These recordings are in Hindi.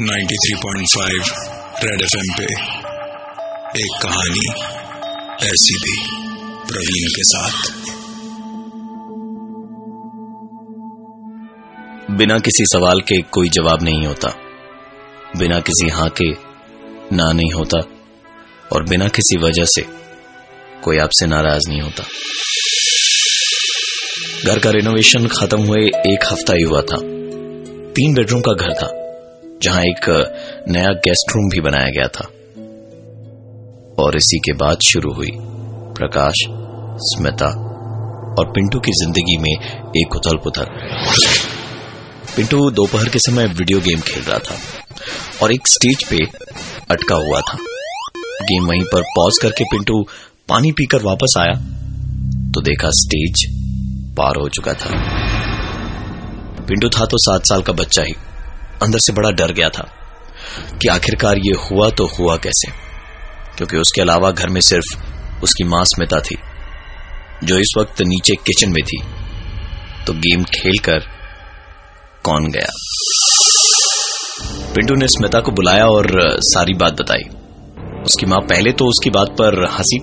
93.5 रेड एफएम पे एक कहानी ऐसी भी प्रवीण के साथ। बिना किसी सवाल के कोई जवाब नहीं होता। बिना किसी हाँ के ना नहीं होता। और बिना किसी वजह से कोई आपसे नाराज़ नहीं होता। घर का रिनोवेशन खत्म हुए एक हफ़्ता ही हुआ था। तीन बेडरूम का घर था। जहाँ एक नया गेस्ट रूम भी बनाया गया था। और इसी के बाद शुरू हुई। प्रकाश, स्मिता और पिंटू की ज़िंदगी में एक उथल पुथल पिंटू दोपहर के समय वीडियो गेम खेल रहा था और एक स्टेज पे अटका हुआ था। गेम वहीं पर पॉज करके पिंटू पानी पीकर वापस आया। तो देखा स्टेज पार हो चुका था। पिंटू था तो सात साल का बच्चा ही। अंदर से बड़ा डर गया था कि आखिरकार ये हुआ तो हुआ कैसे? क्योंकि उसके अलावा घर में सिर्फ़ उसकी माँ स्मिता थी जो इस वक्त नीचे किचन में थी। तो गेम खेलकर कौन गया? पिंटू ने स्मिता को बुलाया और सारी बात बताई। उसकी माँ पहले तो उसकी बात पर हँसी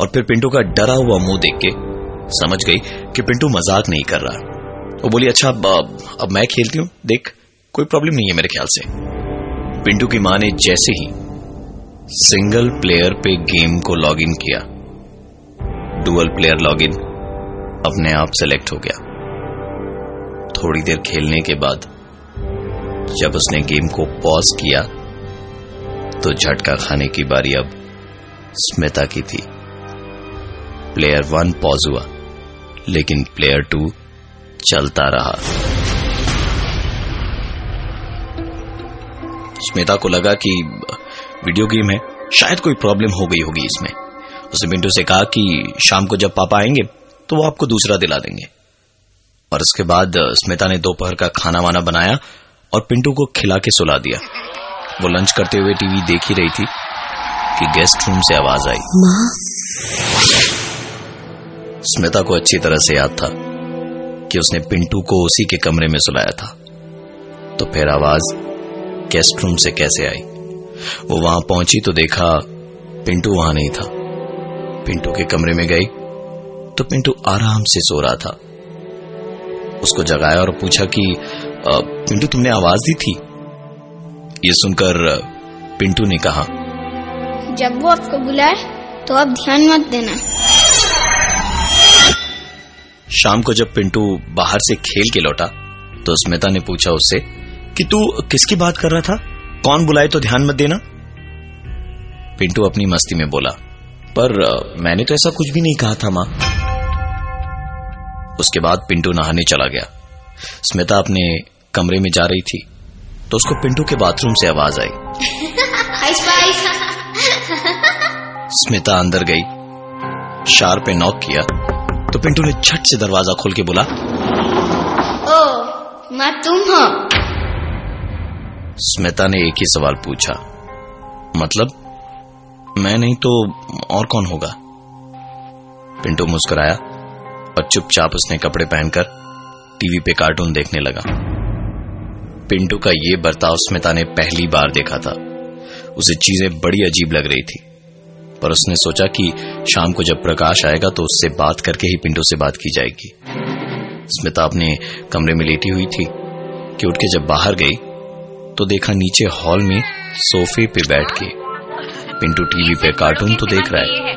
और फिर पिंटू का डरा हुआ मुँह देख के समझ गई कि पिंटू मज़ाक नहीं कर रहा। वो बोली अच्छा अब, अब मैं खेलती हूँ देख। कोई प्रॉब्लम नहीं है मेरे ख्याल से। पिंटू की माँ ने जैसे ही सिंगल प्लेयर पे गेम को लॉगिन किया डुअल प्लेयर लॉगिन अपने आप सेलेक्ट हो गया। थोड़ी देर खेलने के बाद जब उसने गेम को पॉज किया तो झटका खाने की बारी अब स्मिता की थी। प्लेयर वन पॉज हुआ, लेकिन प्लेयर टू चलता रहा। स्मिता को लगा कि वीडियो गेम है। शायद कोई प्रॉब्लम हो गई होगी इसमें। उसने पिंटू से कहा कि शाम को जब पापा आएँगे तो वो आपको दूसरा दिला देंगे। और उसके बाद स्मिता ने दोपहर का खाना वाना बनाया और पिंटू को खिला के सुला दिया। वो लंच करते हुए टीवी देख ही रही थी कि गेस्ट रूम से आवाज़ आई। माँ। स्मिता को अच्छी तरह से याद था कि उसने पिंटू को उसी के कमरे में सुलाया था। तो फिर आवाज़ गेस्ट रूम से कैसे आई? वो वहाँ पहुँची तो देखा पिंटू वहाँ नहीं था। पिंटू के कमरे में गई तो पिंटू आराम से सो रहा था। उसको जगाया और पूछा कि पिंटू तुमने आवाज़ दी थी? ये सुनकर पिंटू ने कहा जब वो आपको बुलाए तो आप ध्यान मत देना। शाम को जब पिंटू बाहर से खेल के लौटा तो स्मिता ने पूछा उससे कि तू किसकी बात कर रहा था? कौन बुलाए तो ध्यान मत देना। पिंटू अपनी मस्ती में बोला, पर मैंने तो ऐसा कुछ भी नहीं कहा था, माँ। उसके बाद पिंटू नहाने चला गया। स्मिता अपने कमरे में जा रही थी तो उसको पिंटू के बाथरूम से आवाज़ आई। स्मिता अंदर गई, शार पे नॉक किया तो पिंटू ने झट से दरवाज़ा खोल के बोला, ओ, माँ तुम हो। स्मिता ने एक ही सवाल पूछा। मतलब मैं नहीं तो और कौन होगा? पिंटू मुस्कुराया और चुपचाप उसने कपड़े पहनकर टीवी पे कार्टून देखने लगा। पिंटू का ये बर्ताव स्मिता ने पहली बार देखा था। उसे चीज़ें बड़ी अजीब लग रही थी, पर उसने सोचा कि शाम को जब प्रकाश आएगा तो उससे बात करके ही पिंटू से बात की जाएगी। स्मिता अपने कमरे में लेटी हुई थी कि उठ के जब बाहर गई तो देखा नीचे हॉल में सोफे पे बैठ के। पिंटू टीवी पे कार्टून तो देख रहा है,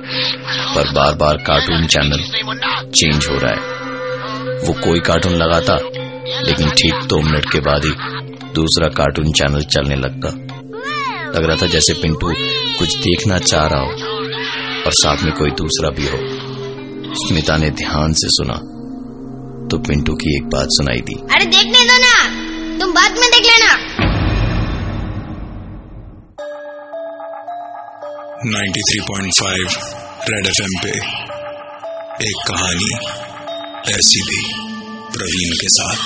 पर बार बार कार्टून चैनल चेंज हो रहा है। वो कोई कार्टून लगाता, लेकिन ठीक दो मिनट के बाद ही दूसरा कार्टून चैनल चलने लगता। लग रहा था जैसे पिंटू कुछ देखना चाह रहा हो, और साथ में कोई दूसरा भी हो। स्मिता ने ध्यान से सुना तो पिंटू की एक बात सुनाई दी। अरे देखने दो ना, तुम बाद में देख लेना। 93.5 रेड एफएम पे एक कहानी ऐसी भी प्रवीण के साथ।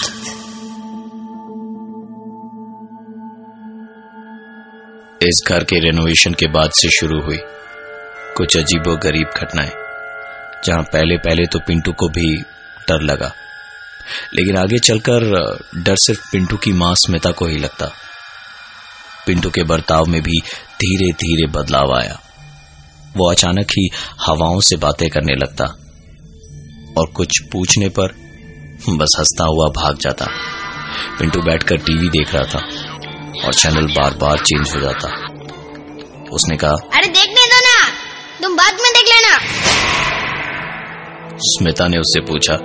इस घर के रेनोवेशन के बाद से शुरू हुई कुछ अजीबो गरीब घटनाएँ, जहाँ पहले पहले तो पिंटू को भी डर लगा, लेकिन आगे चलकर डर सिर्फ़ पिंटू की माँ स्मिता को ही लगता। पिंटू के बर्ताव में भी धीरे धीरे बदलाव आया। वो अचानक ही हवाओं से बातें करने लगता और कुछ पूछने पर बस हंसता हुआ भाग जाता। पिंटू बैठकर टीवी देख रहा था और चैनल बार बार चेंज हो जाता। उसने कहा अरे देखने दो ना। तुम बाद में देख लेना। स्मिता ने उससे पूछा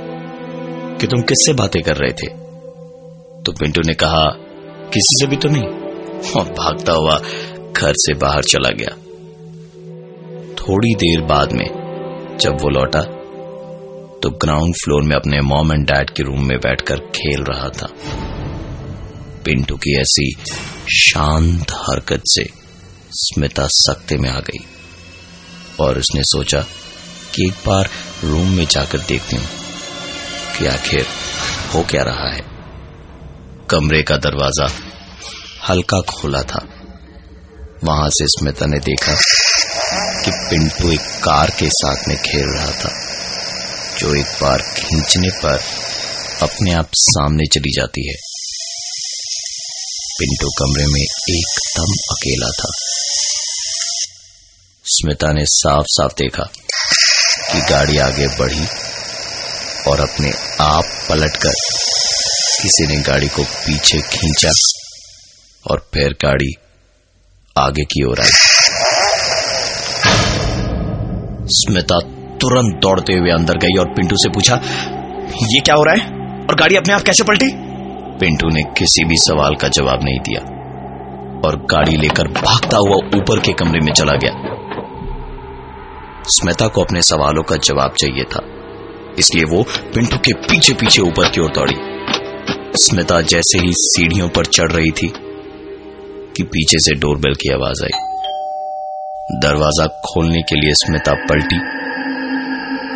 कि तुम किससे बातें कर रहे थे? तो पिंटू ने कहा किसी से भी तो नहीं। और भागता हुआ घर से बाहर चला गया। थोड़ी देर बाद में, जब वो लौटा तो ग्राउंड फ्लोर में अपने मॉम एंड डैड के रूम में बैठकर खेल रहा था। पिंटू की ऐसी शांत हरकत से स्मिता सख्ते में आ गई और उसने सोचा कि एक बार रूम में जाकर देखती हूँ कि आखिर हो क्या रहा है। कमरे का दरवाज़ा हल्का खोला था। वहाँ से स्मिता ने देखा कि पिंटू एक कार के साथ में खेल रहा था, जो एक बार खींचने पर अपने आप सामने चली जाती है। पिंटू कमरे में एकदम अकेला था। स्मिता ने साफ़ साफ़ देखा कि गाड़ी आगे बढ़ी और अपने आप पलटकर किसी ने गाड़ी को पीछे खींचा। और फिर गाड़ी आगे की ओर आई। स्मिता तुरंत दौड़ते हुए अंदर गई और पिंटू से पूछा, ये क्या हो रहा है? और गाड़ी अपने आप कैसे पलटी? पिंटू ने किसी भी सवाल का जवाब नहीं दिया और गाड़ी लेकर भागता हुआ ऊपर के कमरे में चला गया। स्मिता को अपने सवालों का जवाब चाहिए था, इसलिए वो पिंटू के पीछे पीछे ऊपर की ओर दौड़ी। स्मिता जैसे ही सीढ़ियों पर चढ़ रही थी कि पीछे से डोरबेल की आवाज़ आई। दरवाज़ा खोलने के लिए स्मिता पलटी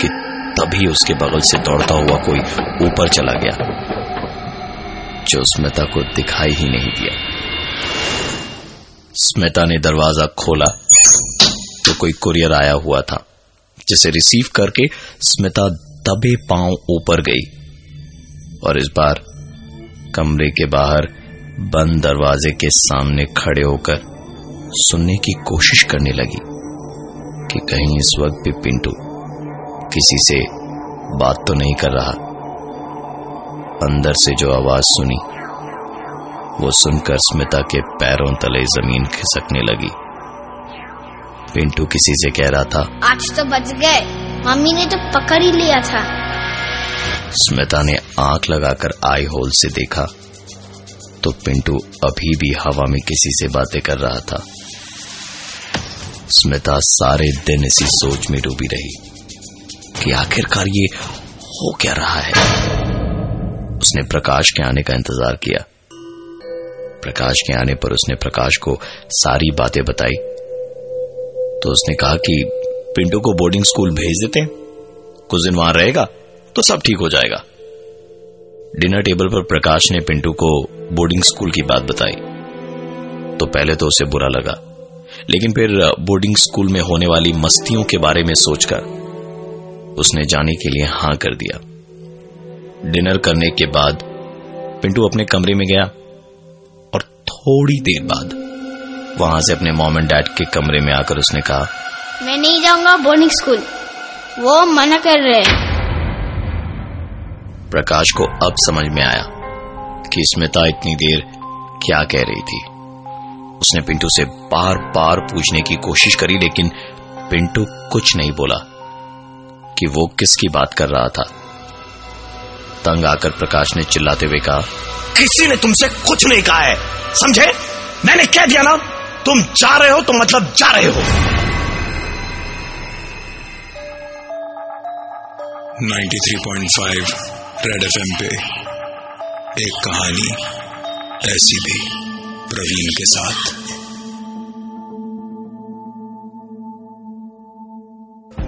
कि तभी उसके बगल से दौड़ता हुआ कोई ऊपर चला गया, जो स्मिता को दिखाई ही नहीं दिया। स्मिता ने दरवाज़ा खोला तो कोई कुरियर आया हुआ था, जिसे रिसीव करके स्मिता दबे पाँव ऊपर गई और इस बार कमरे के बाहर बंद दरवाजे के सामने खड़े होकर सुनने की कोशिश करने लगी कि कहीं इस वक्त भी पिंटू किसी से बात तो नहीं कर रहा। अंदर से जो आवाज़ सुनी वो सुनकर स्मिता के पैरों तले ज़मीन खिसकने लगी। पिंटू किसी से कह रहा था आज तो बच गए। मम्मी ने तो पकड़ ही लिया था। स्मिता ने आँख लगाकर आई होल से देखा तो पिंटू अभी भी हवा में किसी से बातें कर रहा था। स्मिता सारे दिन इसी सोच में डूबी रही कि आखिरकार ये हो क्या रहा है? उसने प्रकाश के आने का इंतज़ार किया। प्रकाश के आने पर उसने प्रकाश को सारी बातें बताई। तो उसने कहा कि पिंटू को बोर्डिंग स्कूल भेज देते कुछ दिन वहाँ रहेगा तो सब ठीक हो जाएगा। डिनर टेबल पर प्रकाश ने पिंटू को बोर्डिंग स्कूल की बात बताई। तो पहले तो उसे बुरा लगा। लेकिन फिर बोर्डिंग स्कूल में होने वाली मस्तियों के बारे में सोचकर उसने जाने के लिए हाँ कर दिया। डिनर करने के बाद पिंटू अपने कमरे में गया और थोड़ी देर बाद वहाँ से अपने मॉम एंड डैड के कमरे में आकर उसने कहा, मैं नहीं जाऊँगा बोर्डिंग स्कूल वो मना कर रहे हैं। प्रकाश को अब समझ में आया कि स्मिता इतनी देर क्या कह रही थी। उसने पिंटू से बार बार पूछने की कोशिश करी लेकिन पिंटू कुछ नहीं बोला कि वो किसकी बात कर रहा था। तंग आकर प्रकाश ने चिल्लाते हुए कहा किसी ने तुमसे कुछ नहीं कहा है समझे? मैंने कह दिया ना तुम जा रहे हो तो मतलब जा रहे हो। 93.5 रेड एफएम पे एक कहानी ऐसी भी प्रवीण के साथ।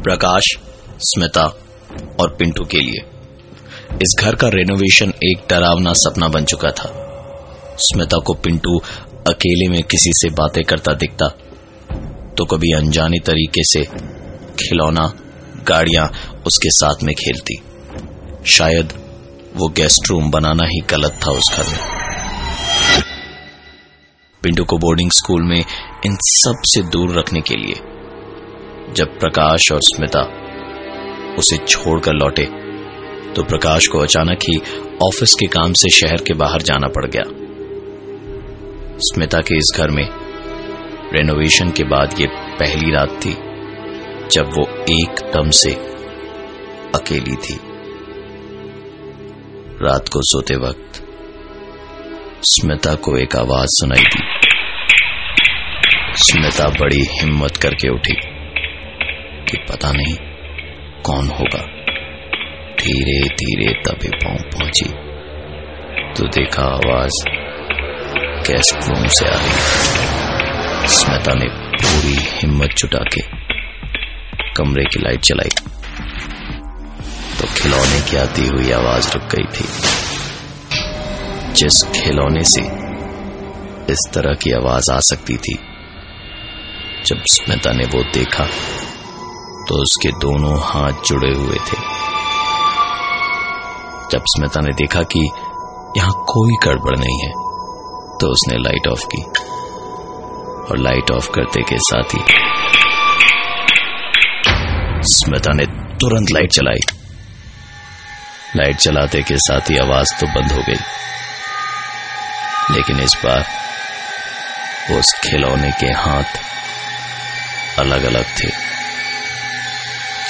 प्रकाश, स्मिता और पिंटू के लिए। इस घर का रेनोवेशन एक डरावना सपना बन चुका था। स्मिता को पिंटू अकेले में किसी से बातें करता दिखता तो कभी अनजाने तरीके से खिलौना, गाड़ियाँ उसके साथ में खेलती। शायद वो गेस्ट रूम बनाना ही गलत था उस घर में। पिंटू को बोर्डिंग स्कूल में इन सबसे दूर रखने के लिए, जब प्रकाश और स्मिता उसे छोड़कर लौटे तो प्रकाश को अचानक ही ऑफ़िस के काम से शहर के बाहर जाना पड़ गया। स्मिता के इस घर में रेनोवेशन के बाद ये पहली रात थी, जब वो एकदम से अकेली थी। रात को सोते वक्त स्मिता को एक आवाज़ सुनाई दी। स्मिता बड़ी हिम्मत करके उठी कि पता नहीं कौन होगा। धीरे धीरे तबे पाँव पहुँची। तो देखा आवाज़ गेस्ट रूम से आ रही। स्मिता ने पूरी हिम्मत जुटा के कमरे की लाइट जलाई। तो खिलौने की आती हुई आवाज़ रुक गई थी। जिस खिलौने से इस तरह की आवाज़ आ सकती थी, जब स्मिता ने वो देखा तो उसके दोनों हाथ जुड़े हुए थे। जब स्मिता ने देखा कि यहाँ कोई गड़बड़ नहीं है तो उसने लाइट ऑफ़ की और लाइट ऑफ़ करते के साथ ही स्मिता ने तुरंत लाइट चलाई। लाइट चलाते के साथ ही आवाज़ तो बंद हो गई। लेकिन इस बार उस खिलौने के हाथ अलग अलग थे।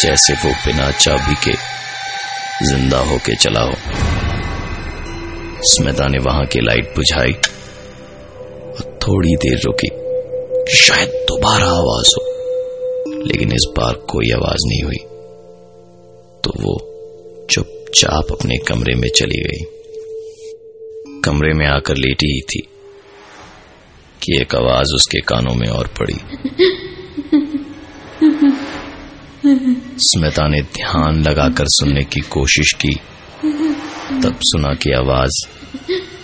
जैसे वो बिना चाबी के ज़िंदा होके चला हो। स्मिता ने वहाँ की लाइट बुझाई और थोड़ी देर रुकी शायद दोबारा आवाज़ हो। लेकिन इस बार कोई आवाज़ नहीं हुई। चुपचाप अपने कमरे में चली गई। कमरे में आकर लेटी ही थी कि एक आवाज़ उसके कानों में और पड़ी। स्मिता ने ध्यान लगाकर सुनने की कोशिश की। तब सुना कि आवाज़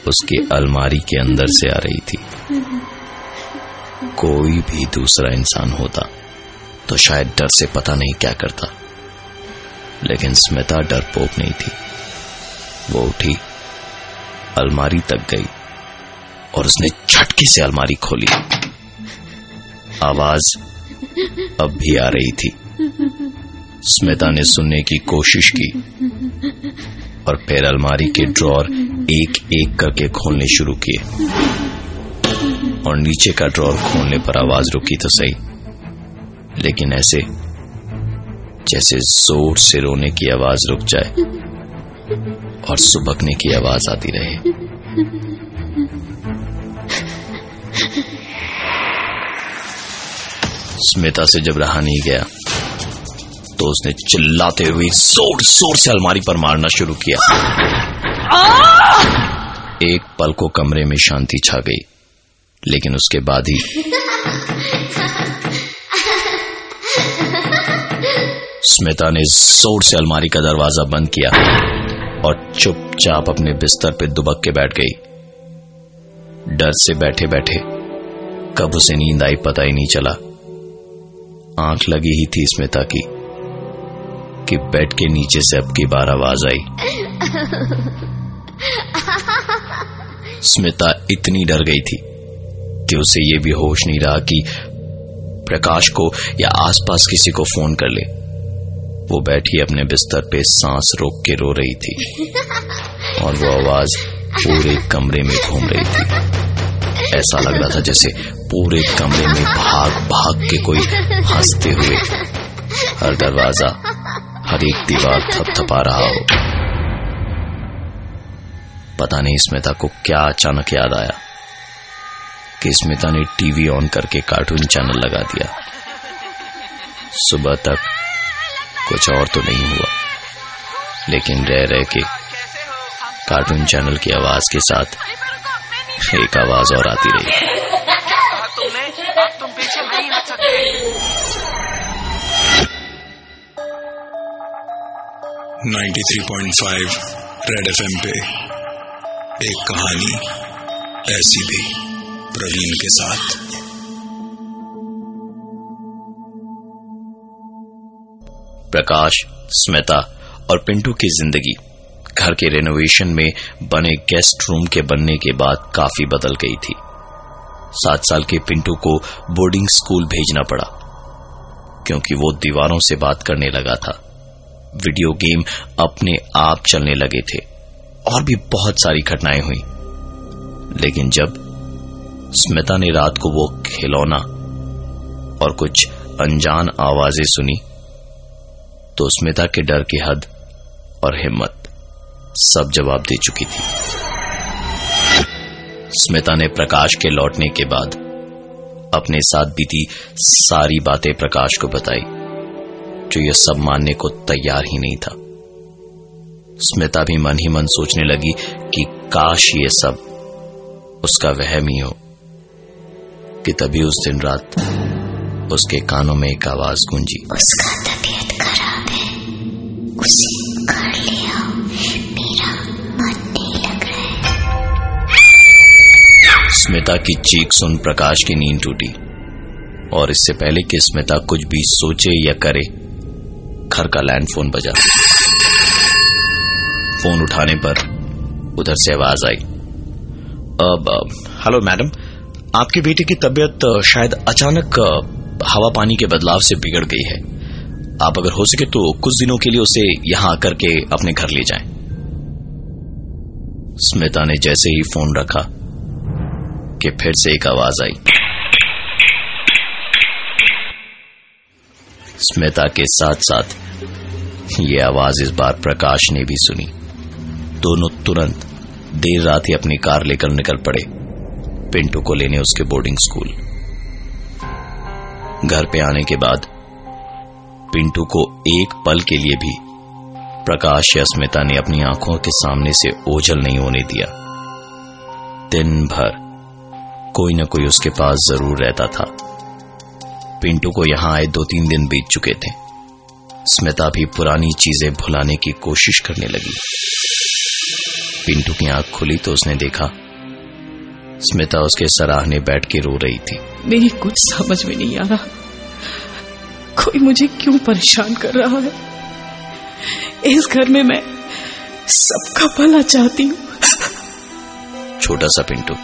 उसकी अलमारी के अंदर से आ रही थी। कोई भी दूसरा इंसान होता तो शायद डर से पता नहीं क्या करता। लेकिन स्मिता डरपोक नहीं थी। वो उठी, अलमारी तक गई और उसने झटके से अलमारी खोली। आवाज़ अब भी आ रही थी। स्मिता ने सुनने की कोशिश की और फिर अलमारी के ड्रॉर एक एक करके खोलने शुरू किए। और नीचे का ड्रॉर खोलने पर आवाज़ रुकी तो सही, लेकिन ऐसे जैसे ज़ोर से रोने की आवाज़ रुक जाए और सुबकने की आवाज़ आती रहे। स्मिता से जब रहा नहीं गया तो उसने चिल्लाते हुए ज़ोर ज़ोर से अलमारी पर मारना शुरू किया। एक पल को कमरे में शांति छा गई, लेकिन उसके बाद ही स्मिता ने ज़ोर से अलमारी का दरवाज़ा बंद किया और चुपचाप अपने बिस्तर पर दुबक के बैठ गई। डर से बैठे बैठे कब उसे नींद आई पता ही नहीं चला। आँख लगी ही थी स्मिता की कि बेड के नीचे से अब की बार आवाज़ आई। स्मिता इतनी डर गई थी कि उसे यह भी होश नहीं रहा कि प्रकाश को या आसपास किसी को फ़ोन कर ले। वो बैठी अपने बिस्तर पे सांस रोक के रो रही थी। और वो आवाज़ पूरे कमरे में घूम रही थी। ऐसा लग रहा था जैसे पूरे कमरे में भाग भाग के कोई हँसते हुए हर दरवाज़ा हर एक दीवार थपथपा रहा हो। पता नहीं स्मिता को क्या अचानक याद आया कि स्मिता ने टीवी ऑन करके कार्टून चैनल लगा दिया। सुबह तक कुछ और तो नहीं हुआ। लेकिन रह रह के कार्टून चैनल की आवाज़ के साथ एक आवाज़ और आती रही। Ninety three point five Red FM पे एक कहानी ऐसी भी प्रवीण के साथ। प्रकाश, स्मिता और पिंटू की ज़िंदगी। घर के रेनोवेशन में बने गेस्ट रूम के बनने के बाद काफ़ी बदल गई थी। सात साल के पिंटू को बोर्डिंग स्कूल भेजना पड़ा, क्योंकि वो दीवारों से बात करने लगा था। वीडियो गेम अपने आप चलने लगे थे, और भी बहुत सारी घटनाएँ हुई। लेकिन जब स्मिता ने रात को वो खिलौना और कुछ अनजान आवाज़ें सुनी तो स्मिता के डर की हद और हिम्मत सब जवाब दे चुकी थी। स्मिता ने प्रकाश के लौटने के बाद अपने साथ बीती सारी बातें प्रकाश को बताई, जो यह सब मानने को तैयार ही नहीं था। स्मिता भी मन ही मन सोचने लगी कि काश ये सब उसका वहम ही हो, कि तभी उस दिन रात उसके कानों में एक आवाज़ गूंजी। उसका उसे घर ले आओ मेरा मन नहीं लग रहा है स्मिता की चीख सुन प्रकाश की नींद टूटी और इससे पहले कि स्मिता कुछ भी सोचे या करे, घर का लैंडफोन बजा। फ़ोन उठाने पर उधर से आवाज़ आई। अब हेलो मैडम, आपकी बेटी की तबीयत शायद अचानक हवा पानी के बदलाव से बिगड़ गई है। आप अगर हो सके तो कुछ दिनों के लिए उसे यहाँ आकर के अपने घर ले जाएँ। स्मिता ने जैसे ही फ़ोन रखा कि फिर से एक आवाज़ आई। स्मिता के साथ साथ ये आवाज़ इस बार प्रकाश ने भी सुनी। दोनों तुरंत देर रात ही अपनी कार लेकर निकल पड़े, पिंटू को लेने उसके बोर्डिंग स्कूल। घर पे आने के बाद पिंटू को एक पल के लिए भी। प्रकाश या स्मिता ने अपनी आँखों के सामने से ओझल नहीं होने दिया। दिन भर कोई न कोई उसके पास ज़रूर रहता था। पिंटू को यहाँ आए दो तीन दिन बीत चुके थे। स्मिता भी पुरानी चीज़ें भुलाने की कोशिश करने लगी। पिंटू की आँख खुली तो उसने देखा, स्मिता उसके सराहने बैठ के रो रही थी। मेरी कुछ समझ में नहीं आ रहा। कोई मुझे क्यों परेशान कर रहा है? इस घर में मैं सबका भला चाहती हूँ। छोटा सा पिंटू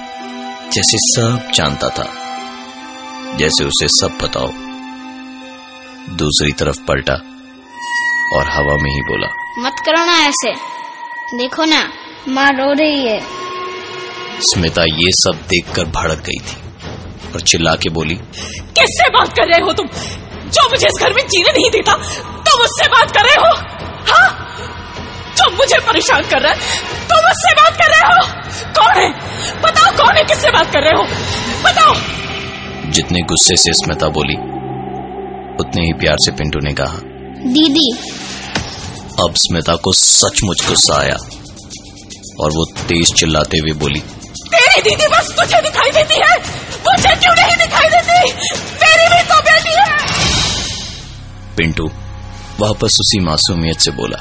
जैसे सब जानता था जैसे उसे सब बताओ दूसरी तरफ़ पलटा और हवा में ही बोला मत करो ना ऐसे। देखो ना माँ रो रही है। स्मिता ये सब देखकर भड़क गई थी और चिल्ला के बोली किससे बात कर रहे हो तुम? जो मुझे इस घर में जीने नहीं देता तुम उससे बात कर रहे हो? हाँ? जो मुझे परेशान कर रहा है तुम उससे बात कर रहे हो? कौन है? बताओ कौन है किससे बात कर रहे हो? बताओ। जितने गुस्से से स्मिता बोली उतने ही प्यार से पिंटू ने कहा दीदी। अब स्मिता को सचमुच गुस्सा आया और वो तेज चिल्लाते हुए बोली तेरी दीदी बस तुझे दिखाई देती है। मुझे क्यों नहीं दिखाई देती? मेरी भी तो है पिंटू वापस उसी मासूमियत से बोला।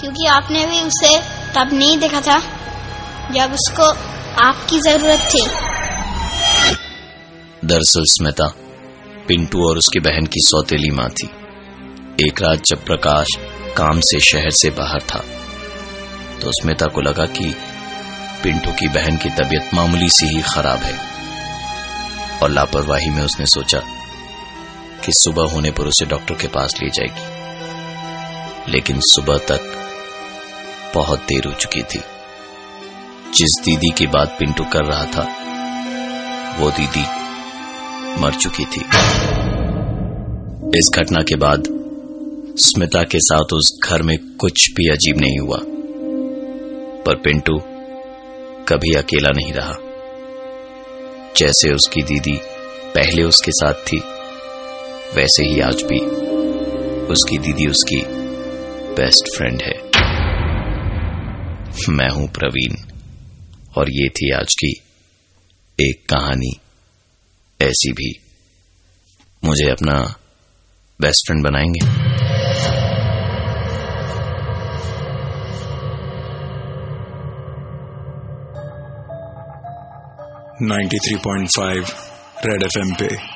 क्योंकि आपने भी उसे तब नहीं देखा था जब उसको आपकी ज़रूरत थी। दरअसल स्मिता पिंटू और उसकी बहन की सौतेली माँ थी। एक रात जब प्रकाश काम से शहर से बाहर था तो स्मिता को लगा कि पिंटू की बहन की तबीयत मामूली सी ही खराब है। और लापरवाही में उसने सोचा कि सुबह होने पर उसे डॉक्टर के पास ले जाएगी। लेकिन सुबह तक बहुत देर हो चुकी थी। जिस दीदी की बात पिंटू कर रहा था, वो दीदी मर चुकी थी। इस घटना के बाद स्मिता के साथ उस घर में कुछ भी अजीब नहीं हुआ। पर पिंटू कभी अकेला नहीं रहा। जैसे उसकी दीदी पहले उसके साथ थी वैसे ही आज भी उसकी दीदी उसकी बेस्ट फ्रेंड है। मैं हूँ प्रवीण, और ये थी आज की एक कहानी। ऐसी भी मुझे अपना बेस्ट फ्रेंड बनाएँगे। 93.5 रेड एफएम पे।